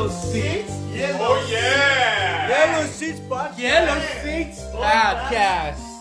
Yellow Seats. Oh yeah! Yellow Seats Podcast. Yellow Seats Podcast.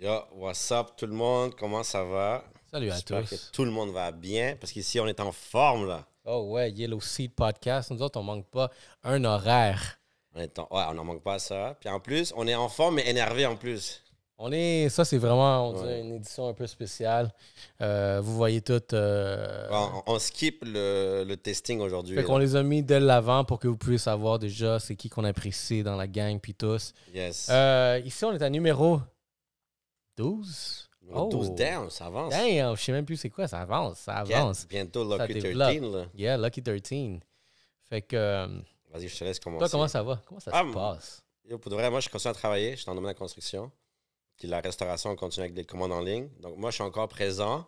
Yo, what's up tout le monde? Comment ça va? Salut à J'espère tous. que tout le monde va bien parce qu'ici on est en forme là. Oh ouais, Yellow Seat Podcast. Nous autres, on manque pas un horaire. On est en- ouais, on n'en manque pas à ça. Puis en plus, on est en forme mais énervé en plus. On est, ça c'est vraiment, on dirait, une édition un peu spéciale. Euh, vous voyez tout. euh, On, on skip le, le testing aujourd'hui. fait qu'on les a mis dès l'avant pour que vous puissiez savoir déjà c'est qui qu'on apprécie dans la gang puis tous. Yes. Euh, ici, on est à numéro 12. Numéro oh. 12 down, ça avance. Damn, je sais même plus c'est quoi, ça avance, ça avance. bientôt Ça Lucky 13 développe. là. Yeah, Lucky 13. Fait que, Vas-y, je te laisse commencer. toi, comment ça va? Comment ça Ah, se passe? Yo, pour de vrai, moi, je continue à travailler. Je suis dans le domaine de la construction. Puis la restauration, on continue avec des commandes en ligne. Donc, moi, je suis encore présent,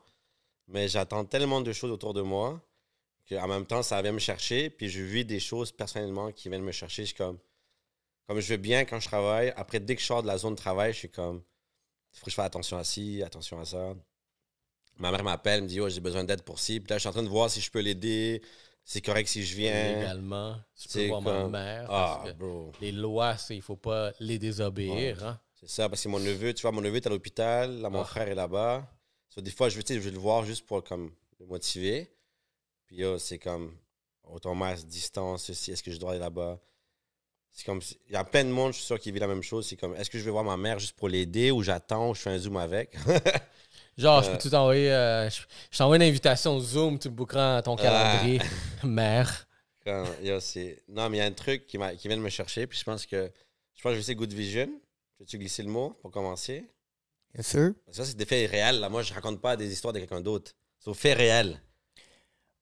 mais j'attends tellement de choses autour de moi qu'en même temps, ça vient me chercher. Puis je vis des choses personnellement qui viennent me chercher. Je suis comme, comme je vais bien quand je travaille. Après, dès que je sors de la zone de travail, je suis comme, il faut que je fasse attention à ci, attention à ça. Ma mère m'appelle, me dit, oh, j'ai besoin d'aide pour ci. Puis là, je suis en train de voir si je peux l'aider. C'est correct si je viens. Légalement, tu peux voir ma mère. Ah, parce que bro. les lois, c'est il faut pas les désobéir. hein. C'est ça, parce que mon neveu, tu vois, mon neveu est à l'hôpital, là, mon Ah. frère est là-bas. So, des fois, je je veux le voir juste pour comme, le motiver. Puis yo, c'est comme, autant masse, distance, ceci, est-ce que je dois aller là-bas? C'est comme, il y a plein de monde, je suis sûr, qui vit la même chose. C'est comme, est-ce que je vais voir ma mère juste pour l'aider ou j'attends ou je fais un zoom avec? Genre, je Euh. peux-tu t'envoyer. euh, je je t'envoie une invitation Zoom, tu me bookeras Ah. ton calendrier. Mère. Quand, yo, c'est... Non, mais il y a un truc qui, m'a- qui vient de me chercher, puis je pense que, je pense que je vais essayer Good Vision. Peux-tu glisser le mot pour commencer? Yes, sir. Ça, c'est des faits réels. Là. Moi, je raconte pas des histoires de quelqu'un d'autre. C'est aux faits réels.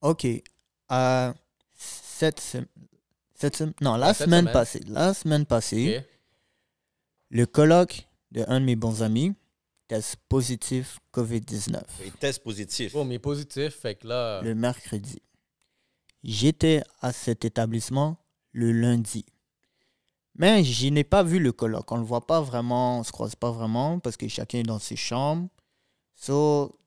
OK. Euh, cette, sem- cette sem- non, la Ah, cette semaine semaine. passée, la semaine passée, Ok. le colloque de un de mes bons amis teste positif COVID-19 Il teste positif. Oh, mais positif, fait que là. le mercredi. J'étais à cet établissement le lundi. Mais je n'ai pas vu le colloque. On ne le voit pas vraiment, on ne se croise pas vraiment parce que chacun est dans ses chambres. So,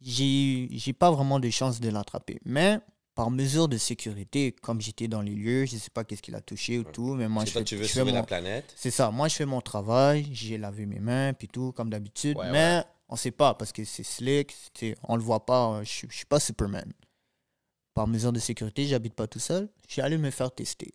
j'ai j'ai pas vraiment de chance de l'attraper. Mais par mesure de sécurité, comme j'étais dans les lieux, je ne sais pas qu'est-ce qu'il a touché ou tout, mais moi je toi, fais, tu veux je fais sauver la mon- planète? c'est ça. Moi, je fais mon travail. J'ai lavé mes mains, puis tout, comme d'habitude. Ouais, mais on sait pas parce que c'est slick. On le voit pas. Je suis- je suis pas Superman. Par mesure de sécurité, j'habite pas tout seul. Je suis allé me faire tester.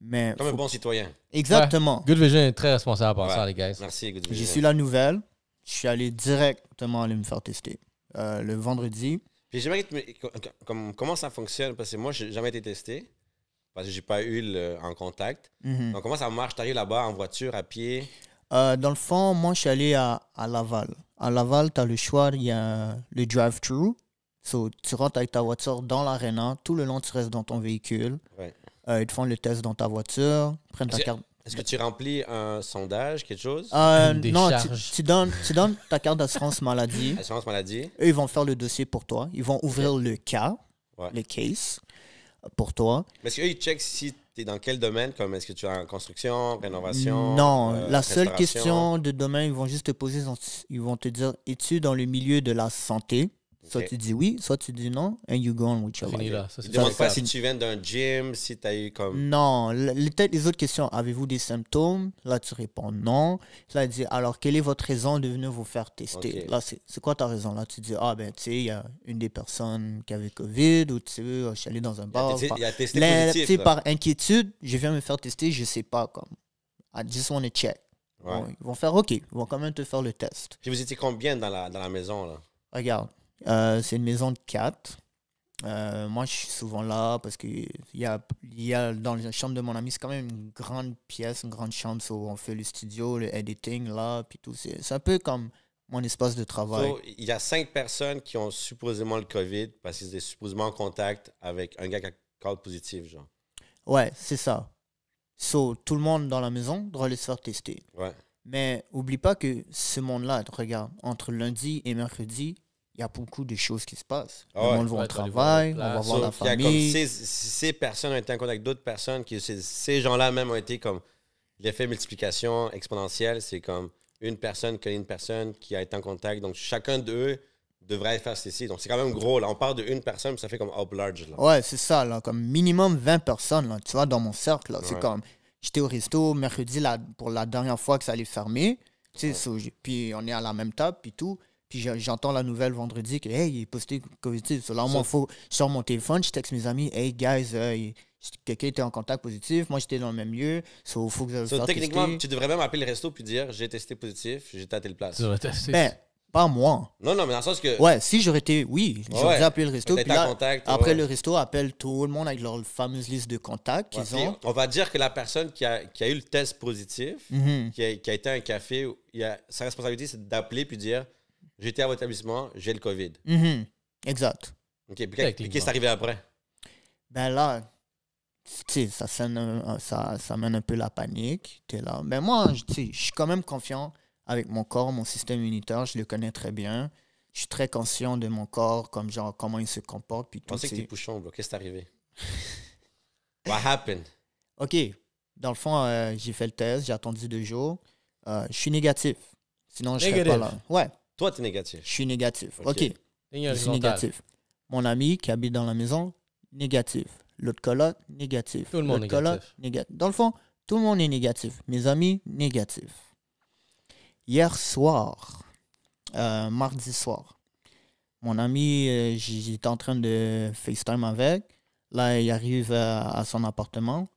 Mais Comme un bon citoyen. exactement. Good Vision est très responsable par Ouais. ça, les gars. Merci, Good J'ai Vision. su la nouvelle. Je suis allé directement aller me faire tester Euh, le vendredi. Puis j'aimerais que tu me- com- com- comment ça fonctionne, parce que moi, j'ai jamais été testé, parce que j'ai pas eu le, en contact. Mhm. Donc, comment ça marche? T'arrives là-bas en voiture, à pied? Euh, dans le fond, moi, je suis allé à, à Laval. À Laval, tu as le choix, il y a le drive-thru. So, tu rentres avec ta voiture dans l'aréna. Tout le long, tu restes dans ton véhicule. Ouais. Euh, ils te font le test dans ta voiture, prennent ta carte. Est-ce que tu remplis un sondage, quelque chose? Euh, non, tu, donnes, tu donnes ta carte d'assurance maladie. Assurance maladie? Eux, ils vont faire le dossier pour toi. Ils vont ouvrir le cas, Ouais. le case, pour toi. Mais est-ce qu'eux, ils checkent si tu es dans quel domaine, comme est-ce que tu es en construction, rénovation? Non, euh, la seule restauration? question de demain, ils vont juste te poser, ils vont te dire, es-tu dans le milieu de la santé? Soit tu dis oui, soit tu dis non, and you go on with your life. là. Ça, ne demandent pas si tu viens d'un gym, si tu as eu comme. Non, peut-être les autres questions. Avez-vous des symptômes? Là, tu réponds non. Là, il dit, alors, quelle est votre raison de venir vous faire tester? Là, c'est c'est quoi ta raison? Là, tu dis, ah, ben, tu sais, il y a une des personnes qui avait COVID ou tu sais, je suis allé dans un Il a bar. il a testé Là, tu positif. sais, là. par inquiétude, je viens me faire tester, je sais pas, comme. I just want to check. Ouais. Bon, ils vont faire, OK, ils vont quand même te faire le test. Puis vous étiez combien dans la, dans la maison, là? Regarde, c'est une maison de quatre. Euh, moi, je suis souvent là parce que il y a, y a dans la chambre de mon ami, c'est quand même une grande pièce, une grande chambre. so on fait le studio, le editing là, puis tout. C'est un peu comme mon espace de travail. So, il y a cinq personnes qui ont supposément le COVID parce qu'ils étaient supposément en contact avec un gars qui a call positif, genre. Ouais, c'est ça. So, tout le monde dans la maison doit aller se faire tester. Ouais. Mais oublie pas que ce monde-là, regarde, entre lundi et mercredi, il y a beaucoup de choses qui se passent. Ah le ouais. monde va Ouais, au travail, on va voir la comme famille. ces, ces personnes ont été en contact avec d'autres personnes, qui, ces, ces gens-là même ont été comme l'effet multiplication exponentielle, c'est comme une personne connaît une personne qui a été en contact. Donc, chacun d'eux devrait faire ceci. Donc, c'est quand même gros. Là, on part de une personne, ça fait comme up large. Là. Ouais, c'est ça, là, comme minimum 20 personnes, là, tu vois, dans mon cercle, là. C'est Ouais. comme, j'étais au resto mercredi là, pour la dernière fois que ça allait fermer, tu sais, so, j'ai- puis on est à la même table, puis tout, puis j'entends la nouvelle vendredi que, hey, il est posté positif. So, là, moi, faut, je sors mon téléphone, je texte mes amis, hey, guys, euh, quelqu'un était en contact positif, moi, j'étais dans le même lieu, so, faut que So, techniquement, tester. tu devrais même appeler le resto puis dire j'ai testé positif, j'étais à telle place. Tu devrais tester. Ben, pas moi. Non, non, mais dans le sens que. Ouais, si j'aurais été, oui, j'aurais Ouais. dû appeler le resto, puis là, contact, après ouais. le resto, appelle tout le monde avec leur fameuse liste de contacts Ouais, qu'ils puis ont. on va dire que la personne qui a, qui a eu le test positif, Mhm. qui, a, qui a été à un café, il a, sa responsabilité, c'est d'appeler puis dire j'étais à votre établissement, j'ai le COVID. Mhm. Exact. OK, puis qu'est- puis Techniquement. qu'est-ce qui est arrivé après? Ben là, tu sais, ça, sonne un- ça, ça mène un peu la panique. T'es là. Ben moi, je- tu sais, je suis quand même confiant avec mon corps, mon système immunitaire, je le connais très bien. Je suis très conscient de mon corps, comme genre comment il se comporte. Puis Je tout, pensais que c'est- t'es pouchon, bro. Qu'est-ce qui est arrivé? What happened? Ok, dans le fond, euh, j'ai fait le test, j'ai attendu deux jours. Euh, je suis négatif. Sinon, je serais pas là. Ouais, Toi, t'es négatif. je suis négatif. Ok. Je suis négatif. Mon ami qui habite dans la maison, négatif. L'autre coloc, négatif. Tout le monde coloc, négatif. négatif. Dans le fond, tout le monde est négatif. Mes amis, négatifs. Hier soir, euh, mardi soir, mon ami, euh, j'étais en train de FaceTime avec. Là, il arrive à, à son appartement.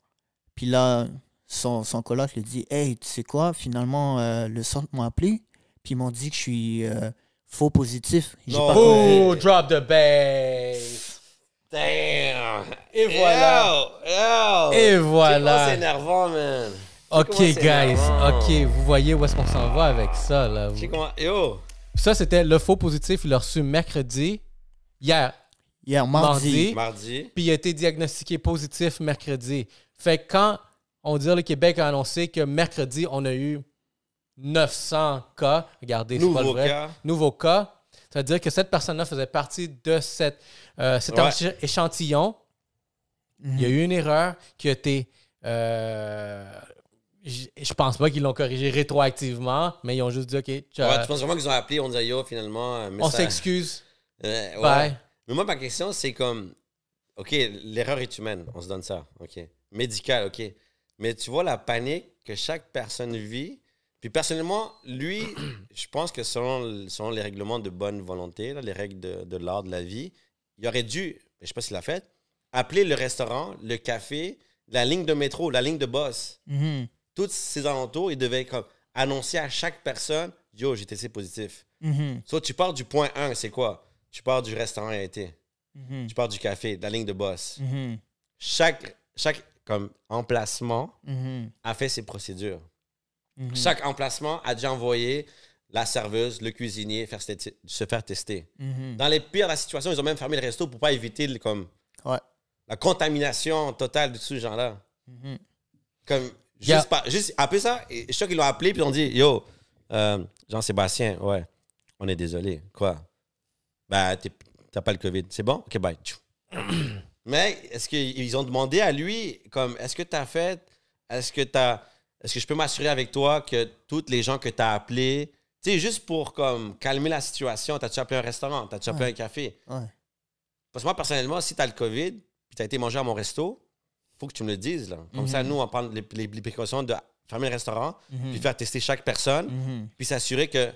Puis là, son, son coloc lui dit Hey, tu sais quoi, finalement, euh, le centre m'a appelé. Puis ils m'ont dit que je suis euh, faux positif. J'ai Non. pas. Oh, drop the bass. Damn Et voilà. Et C'est voilà. énervant, man? Ok, comment c'est guys. énervant? Ok, vous voyez où est-ce qu'on s'en va avec ça, là? Tu sais comment? Yo Ça, c'était le faux positif. Il l'a reçu mercredi, hier, Hier, Mardi. mardi. Mardi. puis il a été diagnostiqué positif mercredi. Fait que quand on dit le Québec a annoncé que mercredi, on a eu 900 cas, regardez, c'est pas le Nouveau vrai, cas. nouveaux cas, ça veut dire que cette personne-là faisait partie de cette, euh, cet Ouais. échantillon. Il y a eu une erreur qui a été. euh, je pense pas qu'ils l'ont corrigé rétroactivement, mais ils ont juste dit OK, ciao. Ouais, tu penses vraiment qu'ils ont appelé, on dit yo, finalement. euh, mais on ça- s'excuse. Euh, ouais. Bye. Mais moi, ma question, c'est comme. OK, l'erreur est humaine, on se donne ça. OK. Médical, OK. Mais tu vois la panique que chaque personne vit. Puis personnellement, lui, je pense que selon, selon les règlements de bonne volonté, là, les règles de, de l'art de la vie, il aurait dû, je sais pas s'il l'a fait, appeler le restaurant, le café, la ligne de métro, la ligne de boss. Mhm. Tous ces alentours, il devait comme annoncer à chaque personne Yo, j'ai testé positif. Mhm. Soit tu pars du point 1, c'est quoi? Tu pars du restaurant a été. Mhm. Tu pars du café, de la ligne de boss. Mhm. Chaque, chaque comme, emplacement a fait ses procédures. Mhm. Chaque emplacement a déjà envoyé la serveuse, le cuisinier faire se, faire tester. Mhm. Dans les pires de la situation, ils ont même fermé le resto pour pas éviter le- comme, Ouais. la contamination totale de ce genre-là. Mhm. Comme, juste, Yeah. par- juste après ça, je suis sûr qu'ils l'ont appelé puis ils ont dit Yo, euh, Jean-Sébastien, ouais, on est désolé. Quoi? Bah, t'as pas le COVID. C'est bon? Ok, bye. Mais est-ce qu'ils ont demandé à lui, comme, est-ce que tu as fait, est-ce que tu est-ce que je peux m'assurer avec toi que toutes les gens que tu as appelés, tu sais, juste pour comme calmer la situation, t'as-tu appelé un restaurant, t'as-tu appelé Ouais. un café? Ouais. Parce que moi, personnellement, si tu as le COVID, puis tu as été manger à mon resto, faut que tu me le dises. Là. Comme ça, Mhm. nous, on prend les, les- les précautions de fermer le restaurant, Mhm. puis faire tester chaque personne, Mhm. puis s'assurer que,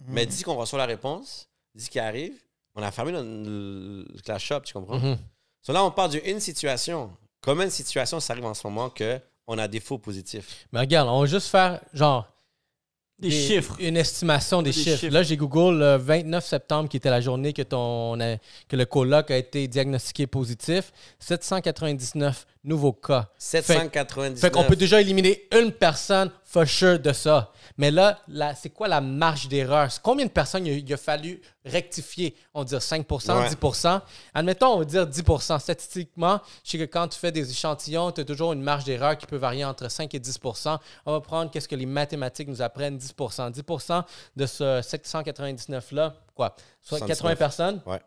mais d'ici qu'on reçoit la réponse, d'ici qu'il arrive, on a fermé le, le- la shop, tu comprends? So là, on parle d'une situation. Combien de situations ça arrive en ce moment que on a des faux positifs? Mais regarde, on va juste faire genre. Des chiffres. Une estimation des, Des chiffres. chiffres. Là, j'ai Google le 29 septembre, qui était la journée que, ton, que le coloc a été diagnostiqué positif. 799 nouveaux cas. 799. Fait qu'on peut déjà éliminer une personne for sure de ça. Mais là, là c'est quoi la marge d'erreur? Combien de personnes il a, il a fallu rectifier? On dit 5 Ouais. 10% Admettons, on va dire 10% Statistiquement, je sais que quand tu fais des échantillons, tu as toujours une marge d'erreur qui peut varier entre 5 et 10% On va prendre qu'est-ce que les mathématiques nous apprennent, 10% 10% de ce 799-là, quoi? Soit 80 79. personnes, Ouais.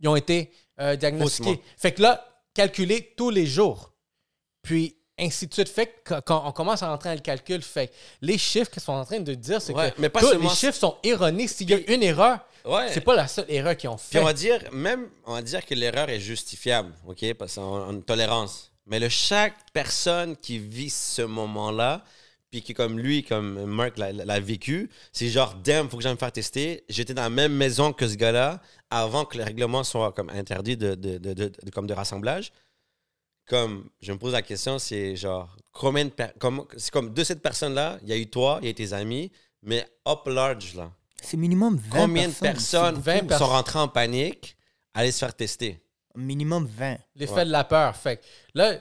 ils ont été euh, diagnostiqués. Faussement. Fait que là, calculer tous les jours. Puis, ainsi de suite. Fait que quand on commence à rentrer dans le calcul, fait les chiffres qu'ils sont en train de dire, c'est Ouais, que mais pas tous seulement- les chiffres sont erronés. S'il y a une erreur, Ouais. c'est pas la seule erreur qu'ils ont Puis fait. on va dire, même, on va dire que l'erreur est justifiable, OK? Parce qu'on a une tolérance. Mais le chaque personne qui vit ce moment-là, puis qui, comme lui, comme Mark l'a, vécu, c'est genre, damn, faut que j'aille me faire tester. J'étais dans la même maison que ce gars-là avant que le règlement soit comme interdit de, de, de, de- de- comme de rassemblage. Comme, je me pose la question, c'est genre, combien de per- comme, c'est comme de cette personne-là, il y a eu toi, il y a eu tes amis, mais up large, là. C'est minimum 20 Combien de personnes. personnes 20 sont personnes. rentrées en panique aller se faire tester? Minimum 20. L'effet Ouais. de la peur. Fait que là,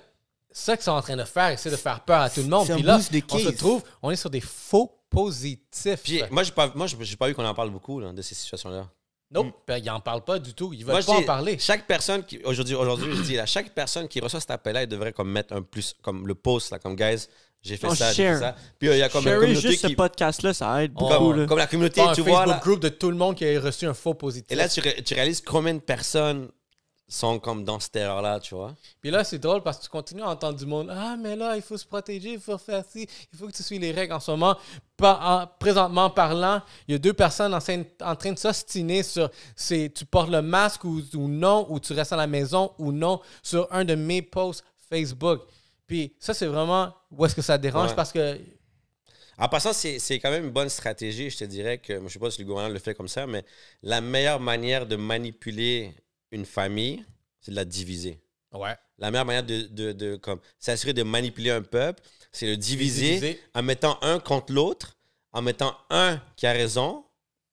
ça qu'ils sont en train de faire, c'est de faire peur à tout le monde. Puis là, on se trouve, on est sur des faux positifs. Puis moi, j'ai pas, moi, j'ai pas vu qu'on en parle beaucoup là, de ces situations-là. Nope, ben, ils en parlent pas du tout. Ils Moi, veulent je pas en dis, parler. Chaque personne qui aujourd'hui, aujourd'hui, je dis là, chaque personne qui reçoit cet appel-là, il devrait comme mettre un plus, comme le post là, comme guys, j'ai fait On ça, j'ai fait share. ça. Puis euh, il y a comme communauté juste qui, ce podcast-là, ça aide beaucoup. comme, là. comme la communauté, Pas un tu Facebook vois là. group de tout le monde qui a reçu un faux positif. Et là, tu, ré- tu réalises combien de personnes sont comme dans cette erreur-là, tu vois. Puis là, c'est drôle parce que tu continues à entendre du monde. Ah, mais là, il faut se protéger, il faut faire ci, il faut que tu suis les règles. En ce moment, en- présentement parlant, il y a deux personnes en, train- en train de s'ostiner sur c'est tu portes le masque ou, ou non, ou tu restes à la maison ou non, sur un de mes posts Facebook. Puis ça, c'est vraiment où est-ce que ça dérange Ouais. parce que En passant, c'est c'est quand même une bonne stratégie. Je te dirais que, je sais pas si le gouvernement le fait comme ça, mais la meilleure manière de manipuler une famille, c'est de la diviser. ouais, La meilleure manière de, de, de comme, s'assurer de manipuler un peuple, c'est le diviser, diviser. en mettant un contre l'autre, en mettant un qui a raison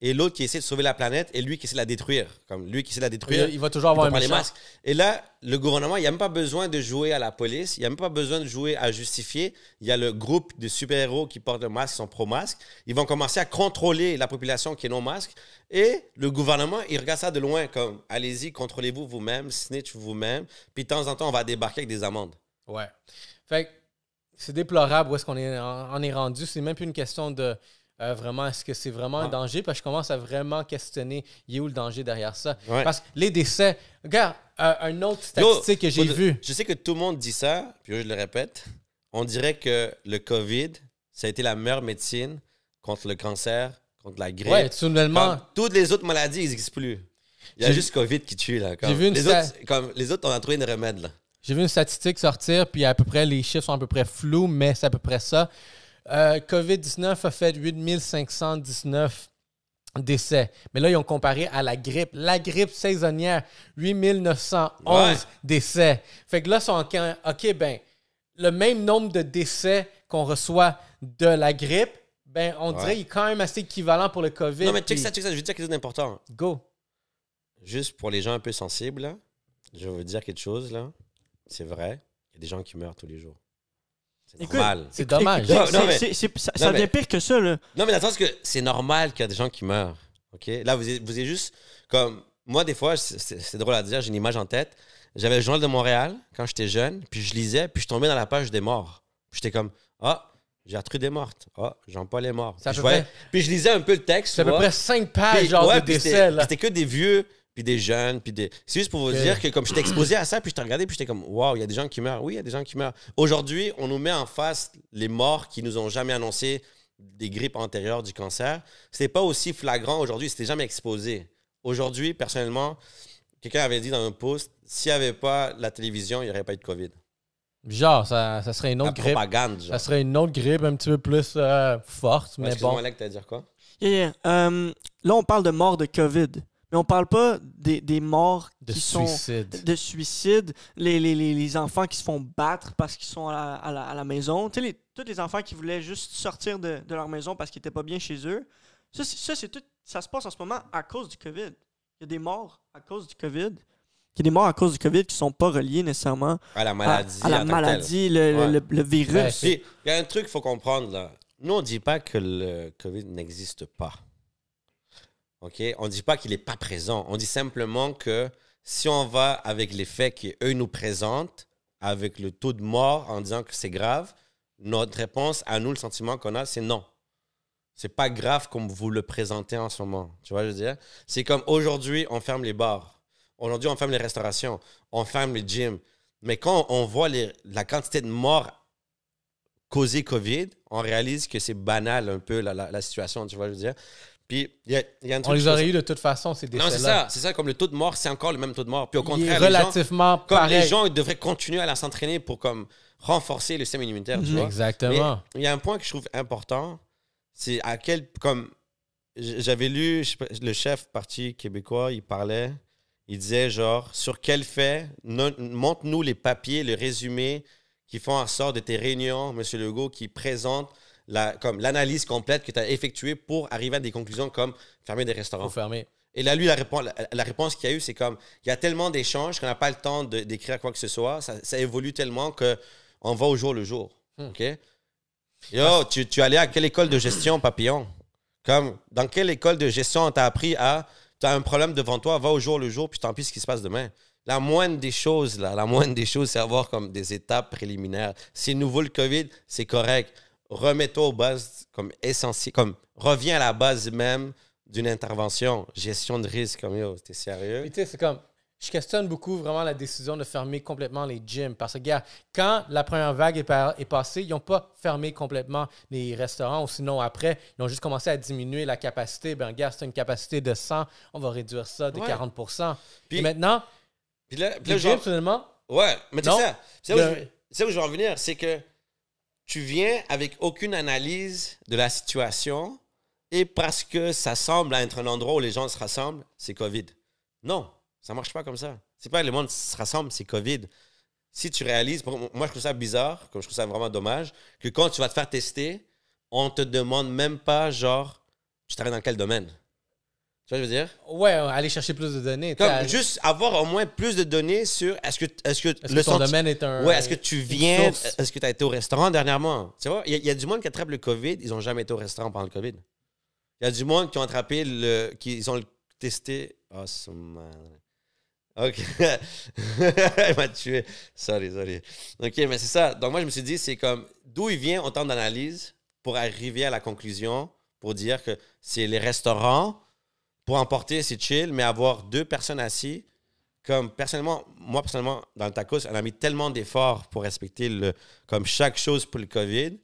et l'autre qui essaie de sauver la planète et lui qui essaie de la détruire. Comme lui qui essaie de la détruire. il va toujours avoir un les masques. Et là, le gouvernement, il n'y a même pas besoin de jouer à la police, il n'y a même pas besoin de jouer à justifier. Il y a le groupe de super-héros qui portent le masque, qui sont pro-masque. Ils vont commencer à contrôler la population qui est non-masque. Et le gouvernement, il regarde ça de loin, comme allez-y, contrôlez-vous vous-même, snitch vous-même. Puis de temps en temps, on va débarquer avec des amendes. Ouais. Fait que c'est déplorable où est-ce qu'on est, en est rendu. C'est même plus une question de euh, vraiment est-ce que c'est vraiment un Ouais. danger? Parce que je commence à vraiment questionner il est où le danger derrière ça? Ouais. Parce que les décès, regarde, euh, un autre Yo, statistique que j'ai faut- vu. Je sais que tout le monde dit ça, puis je le répète. On dirait que le COVID, ça a été la meilleure médecine contre le cancer, contre la grippe. Ouais, soudainement, Comme toutes les autres maladies, ils n'existent plus. Il y a juste COVID qui tue, là. Comme J'ai vu une les, autres, comme les autres, on a trouvé une remède, là. J'ai vu une statistique sortir, puis à peu près, les chiffres sont à peu près flous, mais c'est à peu près ça. Euh, COVID-19 a fait 8519 décès. Mais là, ils ont comparé à la grippe. La grippe saisonnière, 8911 Ouais. décès. Fait que là, ils sont en OK, ben, le même nombre de décès qu'on reçoit de la grippe, ben, on dirait qu'il est quand même assez équivalent pour le COVID. Non, mais check puis ça, check ça. Je veux dire quelque chose d'important. Go. Juste pour les gens un peu sensibles, là, je vais vous dire quelque chose, là. C'est vrai, il y a des gens qui meurent tous les jours. C'est normal. C'est dommage. Non, non, C'est- mais- c'est- c'est- ça non, ça devient mais- pire que ça, là. Non, mais dans le sens que c'est normal qu'il y a des gens qui meurent. OK? Là, vous êtes, vous êtes juste comme. Moi, des fois, c'est- drôle à dire, j'ai une image en tête. J'avais le Journal de Montréal quand j'étais jeune, puis je lisais, puis je tombais dans la page des morts. Puis j'étais comme, ah, Gertrude est morte. Ah, Jean-Paul est mort. Puis je, peu voyais- près- puis je lisais un peu le texte. C'est à peu près 5 pages, Puis- genre, ouais, de décès. C'était que des vieux, puis des jeunes, puis des. C'est juste pour vous dire que comme j'étais exposé à ça, puis je t'ai regardé, puis j'étais comme, waouh, il y a des gens qui meurent. Oui, il y a des gens qui meurent. Aujourd'hui, on nous met en face les morts qui nous ont jamais annoncé des grippes antérieures du cancer. C'était pas aussi flagrant aujourd'hui, c'était jamais exposé. Aujourd'hui, personnellement, quelqu'un avait dit dans un post, s'il n'y avait pas la télévision, il n'y aurait pas eu de COVID. Genre, ça, ça serait une La autre grippe. propagande, genre. Ça serait une autre grippe un petit peu plus euh, forte, mais Excuse-moi, bon. Alec, t'as à dire quoi? Yeah, yeah. Euh, là, on parle de mort de COVID, mais on parle pas des, des morts De qui sont suicide. de suicide, les, les, les, les enfants qui se font battre parce qu'ils sont à la, à la, à la maison, tu sais, les- tous les enfants qui voulaient juste sortir de, de leur maison parce qu'ils étaient pas bien chez eux. Ça, ça, c'est tout, ça se passe en ce moment à cause du COVID. Il y a des morts à cause du COVID. Il y a des morts à cause du COVID qui sont pas reliés nécessairement À la maladie. à la maladie, le, le- Ouais. le- le virus. Ouais, il y a un truc qu'il faut comprendre là. Nous, on ne dit pas que le COVID n'existe pas. OK? On ne dit pas qu'il n'est pas présent. On dit simplement que si on va avec les faits qu'eux nous présentent, avec le taux de mort en disant que c'est grave, notre réponse à nous, le sentiment qu'on a, c'est non. C'est pas grave comme vous le présentez en ce moment. Tu vois, je veux dire? C'est comme aujourd'hui, on ferme les bars. Aujourd'hui, on ferme les restaurations. On ferme les gyms. Mais quand on voit la quantité de morts causer COVID, on réalise que c'est banal un peu la situation, tu vois, je veux dire? Puis, il y a, y a un On les aurait eu de toute façon, ces Non, c'est ça, c'est ça, comme le taux de mort, c'est encore le même taux de mort. Puis au contraire, les gens, relativement comme pareil. les gens ils devraient continuer à s'entraîner pour comme renforcer le système immunitaire, tu vois. Exactement. Il y a un point que je trouve important, c'est à quel comme j'avais lu le chef parti québécois, il parlait, il disait genre sur quel fait montre-nous les papiers, le résumé qui font en sorte de tes réunions, monsieur Legault, qui présentent la comme l'analyse complète que tu as effectuée pour arriver à des conclusions comme fermer des restaurants. Faut fermer. Et là, lui, la réponse, la, la réponse qu'il y a eu, c'est comme il y a tellement d'échanges qu'on n'a pas le temps d'écrire quoi que ce soit. Ça, ça évolue tellement que on va au jour le jour. Hmm. OK? Yo, tu, tu allais à quelle école de gestion, papillon? Comme, dans quelle école de gestion on t'a appris à. Tu as un problème devant toi, va au jour le jour, puis tant pis ce qui se passe demain. La moindre des choses, là, la moindre des choses, c'est avoir comme des étapes préliminaires. C'est nouveau le COVID, c'est correct. Remets-toi aux bases comme essentielles, comme reviens à la base même d'une intervention. Gestion de risque, comme yo, t'es sérieux? Tu sais, c'est comme. Je questionne beaucoup vraiment la décision de fermer complètement les gyms. Parce que, gars, quand la première vague est, pa- est passée, ils n'ont pas fermé complètement les restaurants. Ou sinon, après, ils ont juste commencé à diminuer la capacité. Ben, gars, c'est une capacité de 100, on va réduire ça de Ouais. 40 Puis- Et maintenant, Puis là, puis les gyms, finalement, Ouais, mais je veux- c'est là où je veux en venir. C'est que tu viens avec aucune analyse de la situation et parce que ça semble être un endroit où les gens se rassemblent, c'est COVID. Non, ça marche pas comme ça. C'est pas le monde se rassemble, c'est COVID. Si tu réalises, moi je trouve ça bizarre, comme je trouve ça vraiment dommage, que quand tu vas te faire tester, on te demande même pas, genre, tu travailles dans quel domaine? Tu vois ce que je veux dire? ouais, aller chercher plus de données. Comme juste avoir au moins plus de données sur est-ce que, est-ce que Est-ce le que ton senti- domaine est un. Ouais, est-ce que tu viens, source? est-ce que tu as été au restaurant dernièrement? Tu vois, il y, a- il y a du monde qui attrape le COVID, ils n'ont jamais été au restaurant pendant le COVID. Il y a du monde qui ont attrapé le. qui ils ont le testé. Oh, c'est mal. Ok. il m'a tué. Sorry, sorry. Ok, mais c'est ça. Donc, moi, je me suis dit, c'est comme d'où il vient autant d'analyse pour arriver à la conclusion, pour dire que c'est les restaurants, pour emporter, c'est chill, mais avoir deux personnes assises, comme personnellement, moi personnellement, dans le tacos, on a mis tellement d'efforts pour respecter le, comme chaque chose pour le COVID.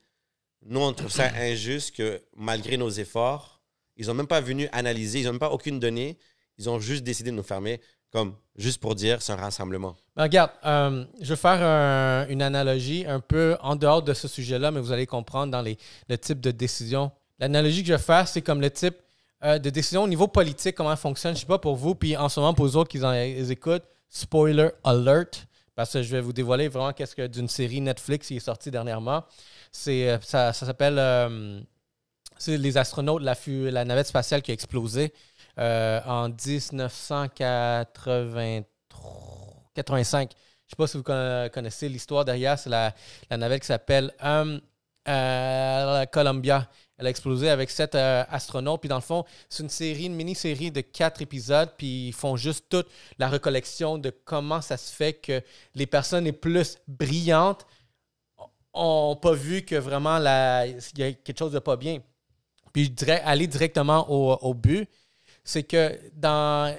Nous, on trouve ça injuste que malgré nos efforts, ils n'ont même pas venu analyser, ils n'ont même pas aucune donnée. Ils ont juste décidé de nous fermer, comme juste pour dire c'est un rassemblement. Ben, regarde, euh, je vais faire un- une analogie un peu en dehors de ce sujet-là, mais vous allez comprendre dans les, le type de décision. L'analogie que je vais faire, c'est comme le type euh, de décision au niveau politique, comment elle fonctionne. Je ne sais pas pour vous, puis en ce moment, pour les autres qui en, écoutent, spoiler alert, parce que je vais vous dévoiler vraiment qu'est-ce que d'une série Netflix qui est sortie dernièrement. C'est, euh, ça, s'appelle euh, c'est les astronautes, la, la navette spatiale qui a explosé en 1985. Je sais pas si vous conna- connaissez l'histoire derrière. C'est la, la navette qui s'appelle Columbia. Elle a explosé avec sept euh, astronautes. Puis dans le fond, c'est une série, une mini-série de quatre épisodes. Puis ils font juste toute la recollection de comment ça se fait que les personnes les plus brillantes ont pas vu que vraiment il y a quelque chose de pas bien. Puis je dirais aller directement au, au but, c'est que dans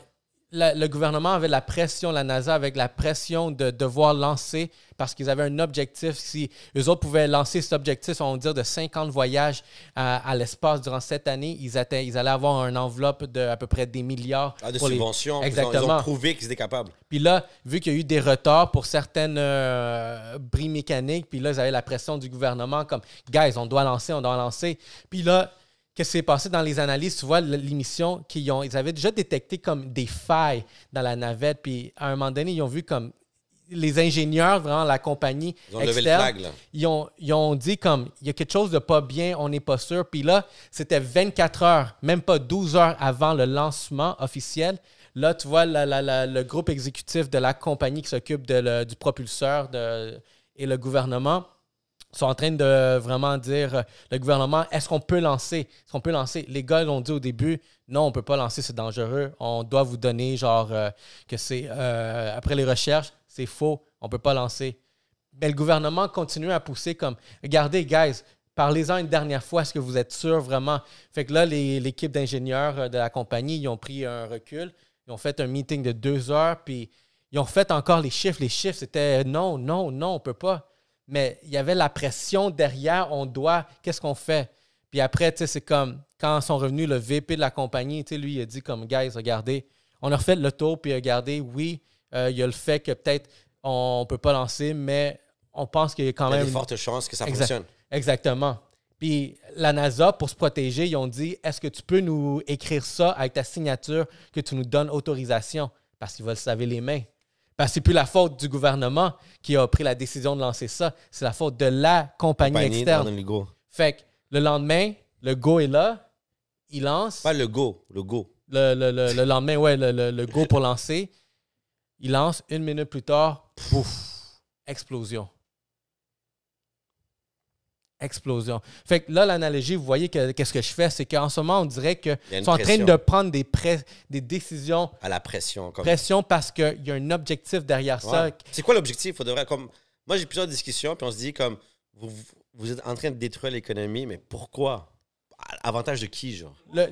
la- le gouvernement avait la pression, la NASA avec la pression de devoir lancer parce qu'ils avaient un objectif. Si eux autres pouvaient lancer cet objectif, on va dire de 50 voyages à, à l'espace durant cette année, ils, ils allaient avoir une enveloppe de à peu près des milliards. Ah, de pour les- subventions, ils ont- ils ont, Exactement. prouvé qu'ils étaient capables. puis là, vu qu'il y a eu des retards pour certaines euh, bris mécaniques, puis là, ils avaient la pression du gouvernement comme, guys, on doit lancer, on doit lancer. Puis là, qu'est-ce qui s'est passé dans les analyses? Tu vois, l'émission, qu'ils ont, ils avaient déjà détecté comme des failles dans la navette. Puis à un moment donné, ils ont vu comme les ingénieurs, vraiment la compagnie Ils ont levé le flag, là. ils ont, ils ont dit comme il y a quelque chose de pas bien, on n'est pas sûr. Puis là, c'était 24 heures, même pas 12 heures avant le lancement officiel. Là, tu vois la- la- la- le groupe exécutif de la compagnie qui s'occupe du propulseur de- et le gouvernement sont en train de vraiment dire euh, le gouvernement est-ce qu'on peut lancer est-ce qu'on peut lancer? Les gars l'ont dit au début non on peut pas lancer c'est dangereux. On doit vous donner genre euh, que c'est euh, après les recherches c'est faux on peut pas lancer. Mais le gouvernement continue à pousser comme regardez guys parlez-en une dernière fois est-ce que vous êtes sûr vraiment? Fait que là l'équipe d'ingénieurs de la compagnie ils ont pris un recul ils ont fait un meeting de deux heures puis ils ont fait encore les chiffres les chiffres c'était non non non on peut pas mais il y avait la pression derrière, on doit, qu'est-ce qu'on fait? Puis après, tu sais, c'est comme, quand sont revenus, le VP de la compagnie, tu sais, lui, il a dit comme, guys, regardez, on a refait le tour, puis regardez, oui, euh, il y a le fait que peut-être on peut pas lancer, mais on pense qu'il y a quand Il y a même... des fortes chances que ça Exact. fonctionne. Exactement. Puis la NASA, pour se protéger, ils ont dit est-ce que tu peux nous écrire ça avec ta signature que tu nous donnes autorisation? Parce qu'ils veulent se laver les mains. Que c'est plus la faute du gouvernement qui a pris la décision de lancer ça, c'est la faute de la compagnie, Compagnie, externe. le go. Fait que le lendemain, le go est là, il lance. Pas le go, le go. Le, le- le- le lendemain, ouais, le, le- le go pour lancer. Il lance une minute plus tard, pouf, explosion. Explosion. Fait que là, l'analogie, vous voyez que qu'est-ce que je fais, c'est qu'en ce moment, on dirait qu'ils sont en train de prendre des, des décisions, À la pression. Comme... pression parce qu'il y a un objectif derrière ça. C'est quoi l'objectif? Comme... Moi, j'ai plusieurs discussions, puis on se dit comme, vous, vous êtes en train de détruire l'économie, mais pourquoi? À- Avantage de qui, genre? Le-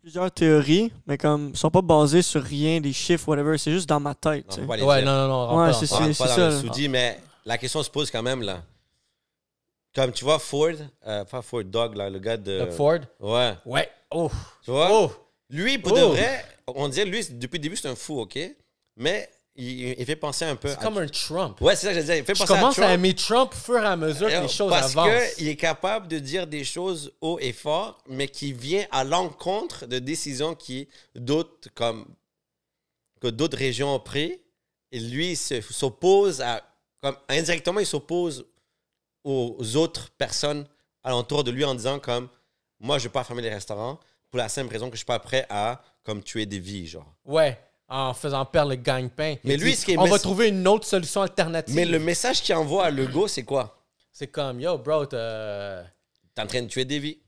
Plusieurs théories, mais comme, ils sont pas basées sur rien, des chiffres, whatever. C'est juste dans ma tête. Non, ouais, non, non, non. on Ouais, pas c'est ça. pas c'est dans le mais la question se pose quand même, là. Comme tu vois, Ford, euh, pas Ford, Dog, là, le gars de... Doug Ford? Ouais. Ouais. Oh. Tu vois? Oh. Lui, pour Oh. de vrai, on dirait, lui, depuis le début, c'est un fou, OK? Mais il, il fait penser un peu C'est à... comme un Trump. Ouais, c'est ça que je disais. Il fait Je penser commence à à, Trump. aimer Trump au fur et à mesure que les choses parce avancent. qu'il est capable de dire des choses haut et fort, mais qui vient à l'encontre de décisions qui d'autres comme que d'autres régions ont pris. Et lui, il s'oppose à comme indirectement, il s'oppose aux autres personnes alentour de lui en disant comme moi, je vais pas fermer les restaurants pour la simple raison que je suis pas prêt à comme tuer des vies, genre. Ouais, en faisant perdre le gagne-pain. Mais lui, dit, ce qui est on va trouver une autre solution alternative. Mais le message qu'il envoie à Legault, c'est quoi? C'est comme, yo, bro, t'es en train de tuer des vies.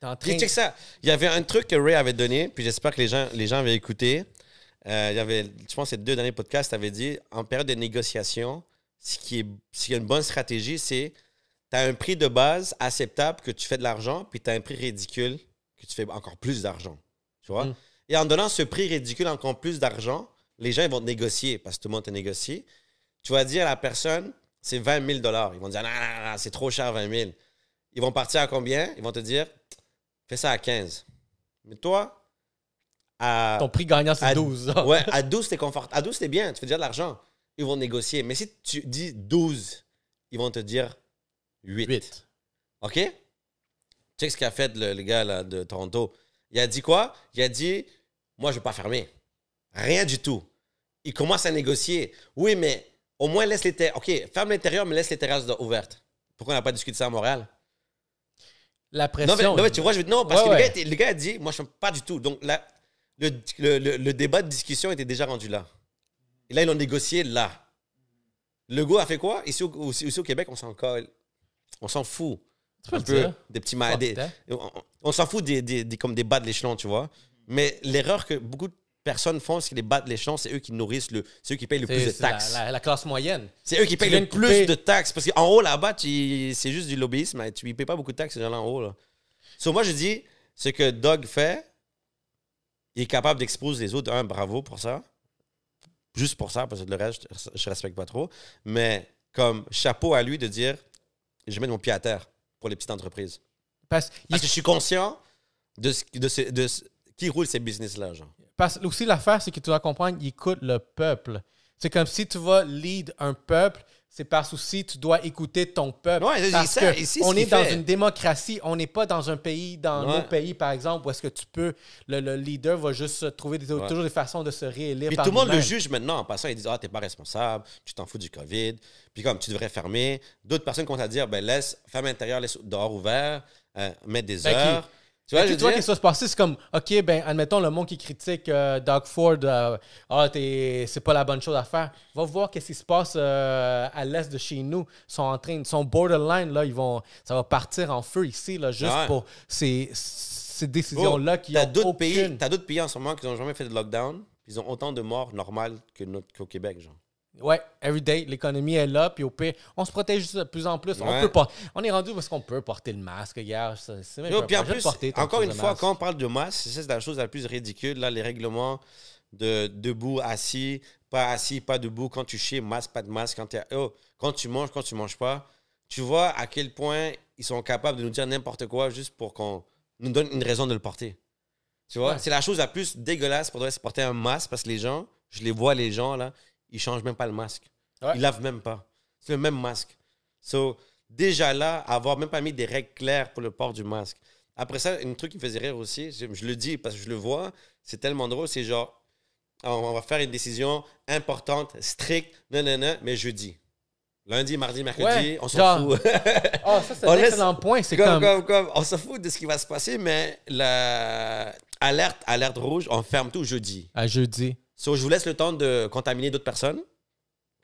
t'es en train Puis check ça. Il y avait un truc que Ray avait donné, puis j'espère que les gens, les gens avaient écouté. Euh, il y avait, je pense que les deux derniers podcasts avaient dit, en période de négociation, ce qui est, ce qui est une bonne stratégie, c'est tu as un prix de base acceptable que tu fais de l'argent, puis tu as un prix ridicule que tu fais encore plus d'argent. Tu vois? Mm. Et en donnant ce prix ridicule encore plus d'argent, les gens ils vont te négocier parce que tout le monde te négocie. Tu vas dire à la personne, c'est 20 000 Ils vont dire, non, non, non, c'est trop cher, 20 000 Ils vont partir à combien? Ils vont te dire, fais ça à 15. Mais toi, à, Ton prix gagnant, c'est à- 12. ouais, à 12, t'es confortable. À 12, c'est bien, tu fais déjà de l'argent. Ils vont négocier. Mais si tu dis 12, ils vont te dire 8. 8. OK? Check ce qu'a fait le, le gars là, de Toronto. Il a dit quoi? Il a dit Moi, je ne vais pas fermer. Rien du tout. Il commence à négocier. Oui, mais au moins laisse les. OK, ferme l'intérieur, mais laisse les terrasses ouvertes. Pourquoi on n'a pas discuté ça à Montréal? La pression. Non, mais, non, mais tu vois, je veux non, parce Ouais, que le, gars, était- le gars a dit Moi, je ne pas du tout. Donc, là, le, le, le- le débat de discussion était déjà rendu là. Et là, ils l'ont négocié là. Le gars a fait quoi? Ici au, aussi- ici au Québec, on s'en colle. On s'en fout. Un peu dire. des petits ma- des- on, on s'en fout des, des- des- comme des bas de l'échelon, tu vois. Mais l'erreur que beaucoup de personnes font, c'est que les bas de l'échelon, c'est eux qui nourrissent le. C'est eux qui payent le plus de la, taxes. la- la classe moyenne. C'est eux qui payent le plus couper- de taxes. Parce qu'en haut, là-bas, tu- c'est juste du lobbyisme. Tu ne payes pas beaucoup de taxes, ces gens-là en haut. Là. So, moi, je dis, ce que Doug fait, il est capable d'exposer les autres. Un, bravo pour ça. Juste pour ça, parce que le reste, je, je respecte pas trop. Mais comme chapeau à lui de dire, je mets mon pied à terre pour les petites entreprises. Parce, que je suis conscient de, ce, de, ce- de ce- qui roule ces business-là. Genre. parce que aussi, l'affaire, c'est que tu dois comprendre, il écoute le peuple. C'est comme si tu vas lead un peuple, c'est parce que aussi tu dois écouter ton peuple. Ouais, parce sait- que on est dans fait. une démocratie, on n'est pas dans un pays, dans Ouais. nos pays, par exemple, où est-ce que tu peux, le, le leader va juste trouver des, Ouais. toujours des façons de se réélire. Puis par tout le monde le juge maintenant. En passant, ils disent Ah, t'es pas responsable, tu t'en fous du COVID. Puis comme tu devrais fermer. D'autres personnes commencent à dire Ben laisse, ferme l'intérieur, laisse dehors ouvert, euh, mets des Ben, heures. Tu vois, je tu vois qu'est-ce qui va se passer? C'est comme, OK, ben, admettons le monde qui critique euh, Doug Ford, euh, ah, t'es- c'est pas la bonne chose à faire. Va voir qu'est-ce qui se passe euh, à l'est de chez nous. Ils sont en train, ils sont borderline, là, ils vont, ça va partir en feu ici, là, juste Ouais. pour ces, ces décisions-là qui T'as ont d'autres aucune... pays, t'as d'autres pays en ce moment qui n'ont jamais fait de lockdown. Ils ont autant de morts normales que notre- qu'au Québec, genre. Ouais, everyday, l'économie est là, puis au pire, on se protège de plus en plus. On, peut pas, on est rendu parce qu'on peut porter le masque, gars. ça- C'est même pas puis en plus, porter encore une fois, masque. quand on parle de masque, c'est la chose la plus ridicule. Là, les règlements de debout, assis, pas assis, pas debout. Quand tu chies, masque, pas de masque. Quand, oh, quand tu manges, quand tu manges pas. Tu vois à quel point ils sont capables de nous dire n'importe quoi juste pour qu'on nous donne une raison de le porter. Tu vois, Ouais. c'est la chose la plus dégueulasse pour c'est porter un masque parce que les gens, je les vois, les gens là, ils changent même pas le masque. Ouais. Ils lavent même pas. C'est le même masque. So, déjà là, avoir même pas mis des règles claires pour le port du masque. Après ça, un truc qui me faisait rire aussi, je, je le dis parce que je le vois, c'est tellement drôle, c'est genre, on, va faire une décision importante, stricte, non, non, non, mais jeudi. Lundi, mardi, mercredi, Ouais, on s'en fout. Ah, ça, c'est un excellent point. C'est comme, comme. comme, comme, on s'en fout de ce qui va se passer, mais la alerte, alerte rouge, on ferme tout jeudi. À jeudi. So, je vous laisse le temps de contaminer d'autres personnes.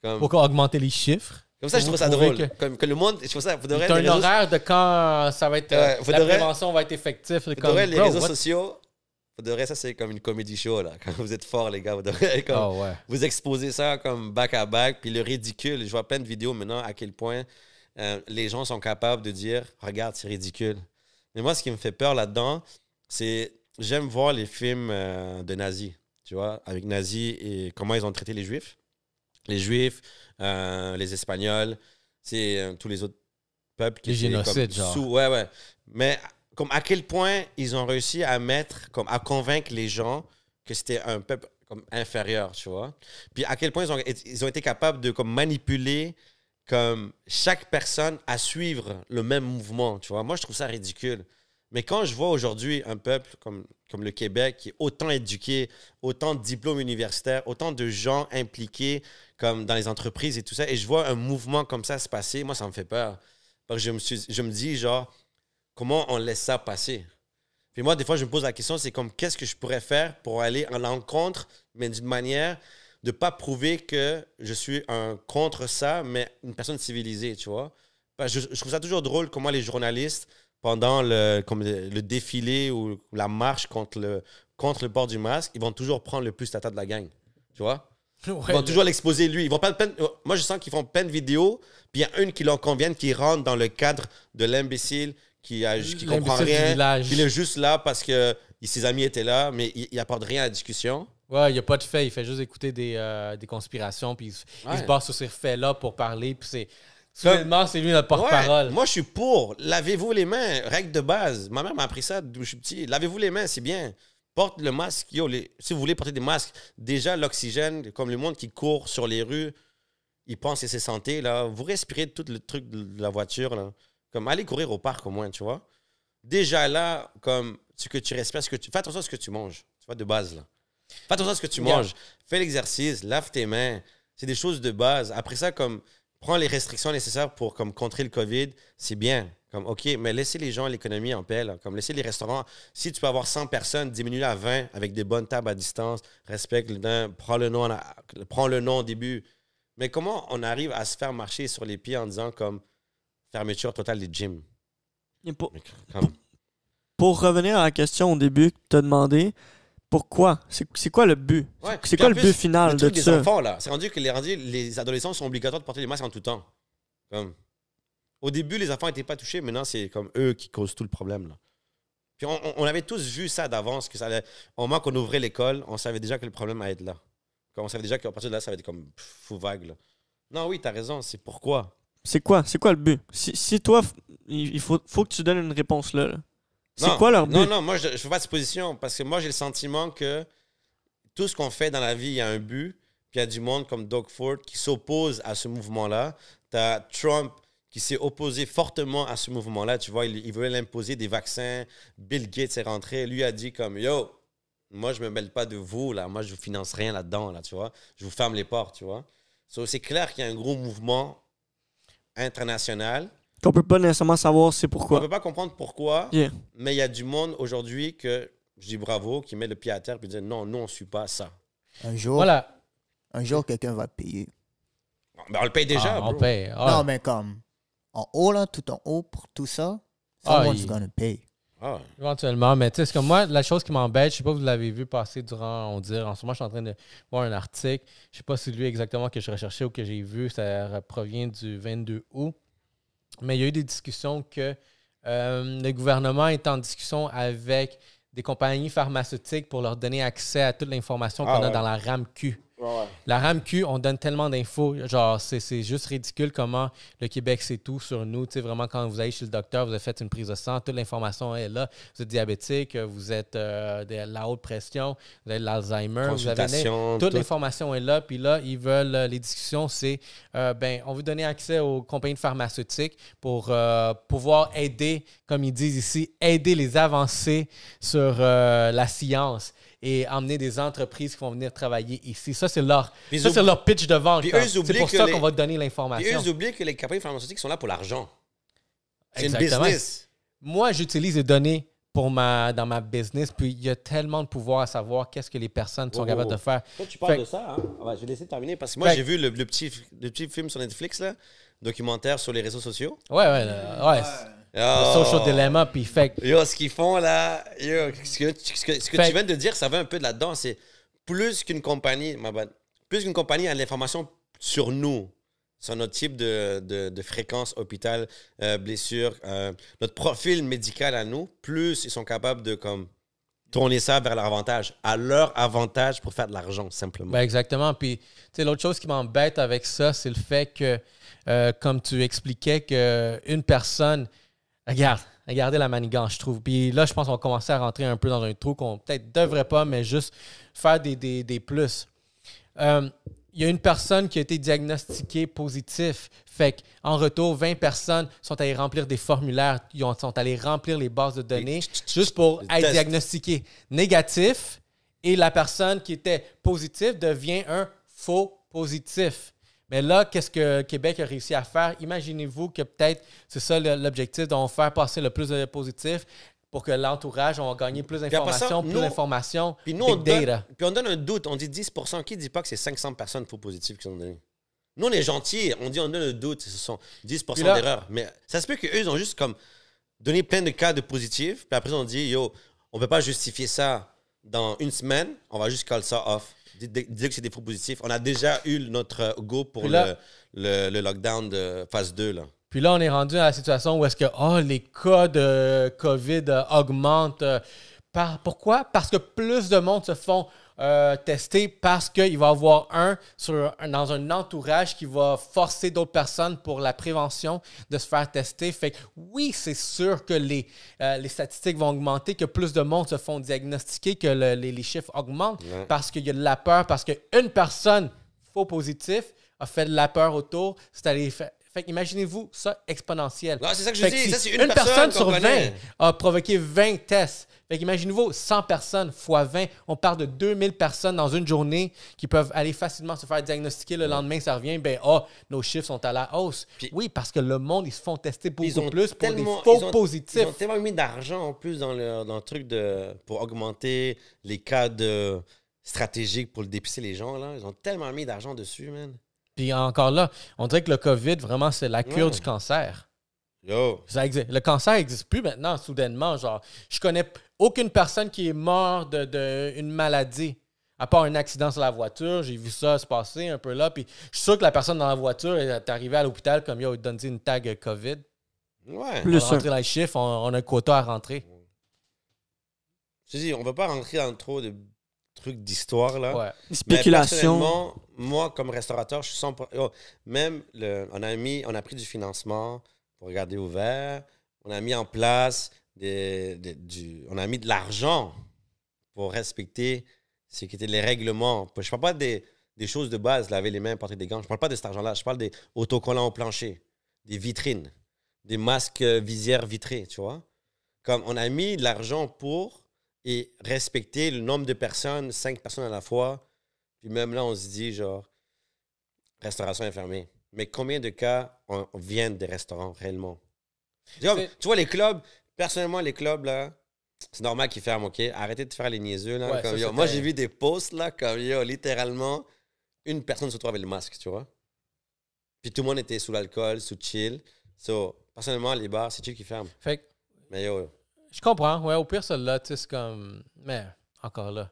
Comme, Pour augmenter les chiffres. comme ça, je vous trouve ça drôle. que- Comme que le monde, je trouve ça, vous devrez un réseaux- horaire de quand ça va être. euh, la prévention va être effective. Faudrait comme, les réseaux sociaux. Faudrait ça, c'est comme une comédie show, là. Quand vous êtes forts, les gars, vous devrez comme, Ah ouais. vous exposer ça comme back à back. Puis le ridicule, je vois plein de vidéos maintenant à quel point euh, les gens sont capables de dire Regarde, c'est ridicule. Mais moi, ce qui me fait peur là-dedans, c'est j'aime voir les films euh, de nazis, tu vois, avec nazis et comment ils ont traité les juifs. Les juifs, euh, les espagnols, c'est euh, tous les autres peuples qui Les génocides, genre. sous- Ouais, ouais. Mais comme à quel point ils ont réussi à mettre, comme à convaincre les gens que c'était un peuple comme inférieur, tu vois? Puis à quel point ils ont, ils ont été capables de comme manipuler comme chaque personne à suivre le même mouvement, tu vois? Moi, je trouve ça ridicule. Mais quand je vois aujourd'hui un peuple comme, comme le Québec qui est autant éduqué, autant de diplômes universitaires, autant de gens impliqués comme dans les entreprises et tout ça, et je vois un mouvement comme ça se passer, moi, ça me fait peur. Parce que je me, suis, je me dis, genre, comment on laisse ça passer? Puis moi, des fois, je me pose la question, c'est comme, qu'est-ce que je pourrais faire pour aller en l'encontre, mais d'une manière de pas prouver que je suis un contre ça, mais une personne civilisée, tu vois? Je, je trouve ça toujours drôle comment les journalistes, pendant le, comme le, défilé ou la marche contre le, contre le port du masque, ils vont toujours prendre le plus tata de la gang, tu vois? Ils vont toujours l'exposer lui. Ils vont pas plein- moi, je sens qu'ils font plein de vidéos, puis il y a une qui leur convienne, qui rentre dans le cadre de l'imbécile, qui, a- qui comprend rien, il est juste là parce que ses amis étaient là, mais il, il apporte rien à la discussion. Ouais, il n'y a pas de fait. Il fait juste écouter des, euh, des conspirations, puis il, se- il se base sur ces faits-là pour parler, puis c'est. Soudainement, c'est lui notre porte-parole. Ouais, moi, je suis pour. Lavez-vous les mains. Règle de base. Ma mère m'a appris ça d'où je suis petit. Lavez-vous les mains, c'est bien. Porte le masque. Yo, les- si vous voulez porter des masques, déjà l'oxygène, comme le monde qui court sur les rues, il pense que c'est santé. Là. Vous respirez tout le truc de la voiture. Là. Comme allez courir au parc au moins, tu vois. Déjà là, comme ce que tu respires, ce que tu... fais attention à ce que tu manges. Tu vois, de base. Là. Fais attention à ce que tu manges. Fais l'exercice, lave tes mains. C'est des choses de base. Après ça, comme prends les restrictions nécessaires pour comme contrer le COVID, c'est bien. Comme OK, mais laissez les gens l'économie en paix. là. Comme laissez les restaurants. Si tu peux avoir 100 personnes, diminue à 20 avec des bonnes tables à distance. Respecte prends le nom, prends le nom au début. Mais comment on arrive à se faire marcher sur les pieds en disant comme fermeture totale des gyms? Pour, pour revenir à la question au début que tu as demandé, pourquoi? C'est quoi le but? Ouais, C'est quoi le plus, but final le de des ça? enfants, là, c'est rendu que les, rendu, les adolescents sont obligatoires de porter les masques en tout temps. Comme, au début, les enfants n'étaient pas touchés, maintenant, c'est comme eux qui causent tout le problème. Là. Puis on, on- on avait tous vu ça d'avance, que ça allait, au moment qu'on ouvrait l'école, on savait déjà que le problème allait être là. Comme on savait déjà qu'à partir de là, ça va être comme fou vague. Là. Non, oui, t'as raison, c'est pourquoi? C'est quoi? C'est quoi le but? Si, si toi, il il faut, faut que tu donnes une réponse là. là. C'est quoi leur but? Non, non, moi, je ne fais pas de position parce que moi, j'ai le sentiment que tout ce qu'on fait dans la vie, il y a un but. Puis il y a du monde comme Doug Ford qui s'oppose à ce mouvement-là. Tu as Trump qui s'est opposé fortement à ce mouvement-là. Tu vois, il, il voulait l'imposer des vaccins. Bill Gates est rentré. Lui a dit comme, yo, moi, je me mêle pas de vous, là. Moi, je vous finance rien là-dedans, là, tu vois. Je vous ferme les portes, tu vois. So, c'est clair qu'il y a un gros mouvement international Qu'on peut pas nécessairement savoir c'est on pourquoi. ne peut pas comprendre pourquoi, Yeah. mais il y a du monde aujourd'hui que je dis bravo, qui met le pied à terre et dit non, nous, on ne suit pas ça. Un jour, Voilà. un jour quelqu'un va payer. Ben, on le paye déjà, Ah, on bro. paye. Ah. Non, mais comme en haut, là, tout en haut, pour tout ça, Ah, someone's il- gonna pay. Ah. Éventuellement, mais tu sais, c'est comme moi, la chose qui m'embête, je sais pas si vous l'avez vu passer durant, on dirait, en ce moment, je suis en train de voir un article. Je sais pas si lui exactement que je recherchais ou que j'ai vu, ça provient du 22 août. Mais il y a eu des discussions que euh, le gouvernement est en discussion avec des compagnies pharmaceutiques pour leur donner accès à toute l'information Ah qu'on a ouais. dans la RAMQ. La RAMQ, on donne tellement d'infos. Genre, c'est juste ridicule comment le Québec sait tout sur nous. Tu sais, vraiment, quand vous allez chez le docteur, vous avez fait une prise de sang, toute l'information est là. Vous êtes diabétique, vous êtes euh, de la haute pression, vous avez de l'Alzheimer, vous avez Consultation, toute tout. l'information est là. Puis là, ils veulent, euh, les discussions, c'est, euh, ben, on veut donner accès aux compagnies pharmaceutiques pour euh, pouvoir aider, comme ils disent ici, aider les avancées sur la science et emmener des entreprises qui vont venir travailler ici. Ça, c'est leur, ça, c'est leur pitch de vente. C'est pour ça les- qu'on va te donner l'information. ils oublient que les compagnies pharmaceutiques sont là pour l'argent. C'est une business. Moi, j'utilise les données pour ma, dans ma business, puis il y a tellement de pouvoir à savoir qu'est-ce que les personnes sont Oh, capables oh. de faire. Toi, tu parles Fait- de ça, hein? Ah ouais, je vais laisser terminer parce que moi, Fait- j'ai vu le, le petit, le petit film sur Netflix, là, documentaire sur les réseaux sociaux. Ouais, ouais, là, ouais. Le Oh. social dilemma, puis fait que- Yo, ce qu'ils font là, yo, ce que, ce que- ce que Fait- tu viens de dire, ça va un peu de là-dedans. C'est plus qu'une compagnie, ma bad, plus qu'une compagnie a de l'information sur nous, sur notre type de, de, de fréquence, hôpital, euh, blessure, euh, notre profil médical à nous, plus ils sont capables de comme tourner ça vers leur avantage, à leur avantage pour faire de l'argent, simplement. Ben exactement. Puis, tu sais, l'autre chose qui m'embête avec ça, c'est le fait que, euh, comme tu expliquais, qu'une personne. Regarde, regardez la manigance, je trouve. Puis là, je pense qu'on va commencer à rentrer un peu dans un trou qu'on peut-être devrait pas, mais juste faire des, des, des plus. Euh, il y a une personne qui a été diagnostiquée positif. Fait qu'en retour, 20 personnes sont allées remplir des formulaires, sont allées remplir les bases de données juste pour être tests. diagnostiqué négatif et la personne qui était positive devient un faux positif. Mais là, qu'est-ce que Québec a réussi à faire? Imaginez-vous que peut-être c'est ça l'objectif, de faire passer le plus de positifs pour que l'entourage, on va gagner plus d'informations, plus d'informations, Puis nous, on donne, data. puis on donne un doute. On dit 10% Qui dit pas que c'est 500 personnes faux positives qui sont données? Nous, on est gentils. On dit on donne un doute. Ce sont 10 Puis là- d'erreurs. Mais ça se peut qu'eux, ils ont juste comme donné plein de cas de positifs. Puis après, on dit, yo, on peut pas justifier ça dans une semaine. On va juste call ça off. Dire que c'est des faux positifs. On a déjà eu notre euh, go pour Puis là- le, le, le lockdown de phase 2. Là. Puis là, on est rendu à la situation où est-ce que oh, les cas de COVID euh, augmentent. euh, par, pourquoi? Parce que plus de monde se font euh, tester parce qu'il va y avoir un, sur, dans un entourage qui va forcer d'autres personnes pour la prévention de se faire tester. Fait que oui, c'est sûr que les, euh, les statistiques vont augmenter, que plus de monde se font diagnostiquer, que le- les, les chiffres augmentent Ouais. parce qu'il y a de la peur, parce qu'une personne faux positif a fait de la peur autour. C'est allé Fait imaginez-vous ça exponentiel. C'est ça que je Fait dis. si Ça, c'est une, personne, sur 20 connaît. a provoqué 20 tests. Fait imaginez-vous 100 personnes fois 20. On parle de 2000 personnes dans une journée qui peuvent aller facilement se faire diagnostiquer. Le lendemain, ça revient. Ben, oh, nos chiffres sont à la hausse. Puis- oui, parce que le monde, ils se font tester beaucoup plus pour des faux ils ont- positifs. Ils ont tellement mis d'argent en plus dans le, dans le truc de, pour augmenter les cas de stratégiques pour le dépister les gens. Là. Ils ont tellement mis d'argent dessus, man. Puis encore là, on dirait que le COVID, vraiment, c'est la cure du cancer. Yo. Ça existe. Le cancer n'existe plus maintenant, soudainement. Genre, je connais aucune personne qui est morte d'une de, une maladie, à part un accident sur la voiture. J'ai vu ça se passer un peu là. Puis je suis sûr que la personne dans la voiture est arrivée à l'hôpital comme yo, donne une tag COVID? Ouais. Plus on va rentrer dans les chiffres, on, on a un quota à rentrer. Je dis, on ne va pas rentrer dans trop de trucs d'histoire. là. Ouais. Spéculation. moi, comme restaurateur, je suis 100%. Yo, même, le, on, a mis, on a pris du financement pour regarder ouvert. On a mis en place des, des- du, on a mis de l'argent pour respecter ce qui étaient les règlements. Je ne parle pas des, des choses de base, laver les mains, porter des gants. Je ne parle pas de cet argent-là. Je parle des autocollants au plancher, des vitrines, des masques euh, visières vitrés, tu vois. Comme on a mis de l'argent pour et respecter le nombre de personnes, cinq personnes à la fois. Puis même là, on se dit, genre, restauration est fermée. Mais combien de cas on, on viennent des restaurants réellement? Tu vois, C'est- tu vois, les clubs, personnellement, les clubs, là, c'est normal qu'ils ferment, OK? Arrêtez de faire les niaiseux, là. Ouais, comme, ça, yo, c'était- moi, j'ai vu des posts, là, comme, yo, littéralement, une personne se trouve avec le masque, tu vois? Puis tout le monde était sous l'alcool, sous chill. So, personnellement, les bars, c'est chill qui ferment. Fait que Mais yo, Je comprends. Ouais, au pire, celle-là, tu sais, c'est comme. Mais, encore là.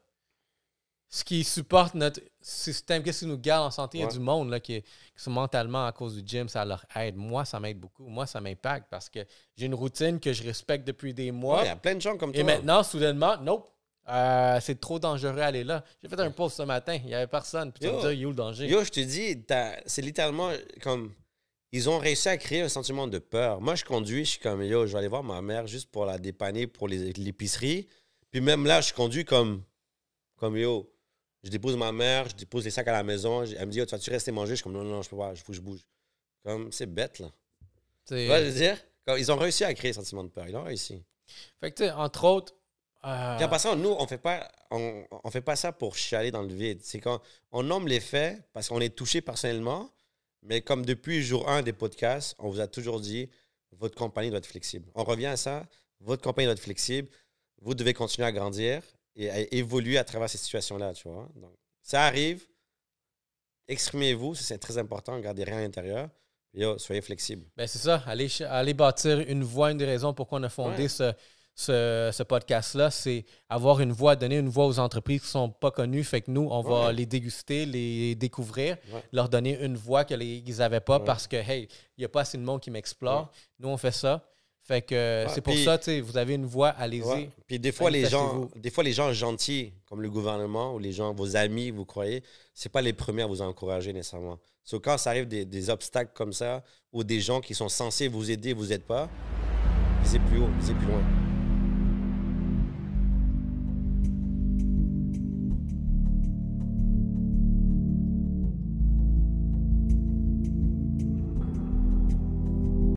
Ce qui supporte notre système, qu'est-ce qui nous garde en santé? Il y a du monde là, qui, qui sont mentalement à cause du gym, ça leur aide. Moi, ça m'aide beaucoup. Moi, ça m'impacte parce que j'ai une routine que je respecte depuis des mois. Il y a plein de gens comme Et toi. maintenant, soudainement, nope. euh, c'est trop dangereux aller là. J'ai fait un post ce matin, il n'y avait personne. Puis tu vas me Yo. est où le danger? Yo, je te dis, c'est littéralement comme. Ils ont réussi à créer un sentiment de peur. Moi, je conduis, je suis comme, yo, je vais aller voir ma mère juste pour la dépanner pour l'épicerie. Puis même là, je conduis comme, comme, yo, je dépose ma mère, je dépose les sacs à la maison. Elle me dit, yo, tu vas-tu rester manger? Je suis comme, non, non, je peux pas, il faut que je bouge. Comme, c'est bête, là. Tu vois, je veux dire? Comme, ils ont réussi à créer un sentiment de peur. Ils ont réussi. Fait que, tu sais, entre autres. euh, Puis en passant, nous, on fait pas, on, on fait pas ça pour chialer dans le vide. C'est quand on nomme les faits parce qu'on est touché personnellement, mais comme depuis jour 1 des podcasts, on vous a toujours dit votre compagnie doit être flexible. On revient à ça, votre compagnie doit être flexible, vous devez continuer à grandir et à évoluer à travers ces situations-là, tu vois. Donc, ça arrive, exprimez-vous, c'est très important, gardez rien à l'intérieur. Yo, soyez flexible. Ben c'est ça, aller bâtir une voix, une des raisons pourquoi on a fondé Ouais. ce, ce, ce podcast-là, c'est avoir une voix, donner une voix aux entreprises qui ne sont pas connues. Fait que nous, on va Ouais. les déguster, les découvrir, Ouais. leur donner une voix qu'ils n'avaient pas Ouais. parce que, hey, il n'y a pas assez de monde qui m'explore. Nous, on fait ça. Fait que c'est pour ça, tu sais, vous avez une voix, allez-y. Puis des fois, les gens, des fois, les gens gentils, comme le gouvernement ou les gens, vos amis, vous croyez, c'est pas les premiers à vous encourager nécessairement. So, quand ça arrive des, des obstacles comme ça, ou des gens qui sont censés vous aider, vous n'êtes pas, visez plus haut, visez plus loin.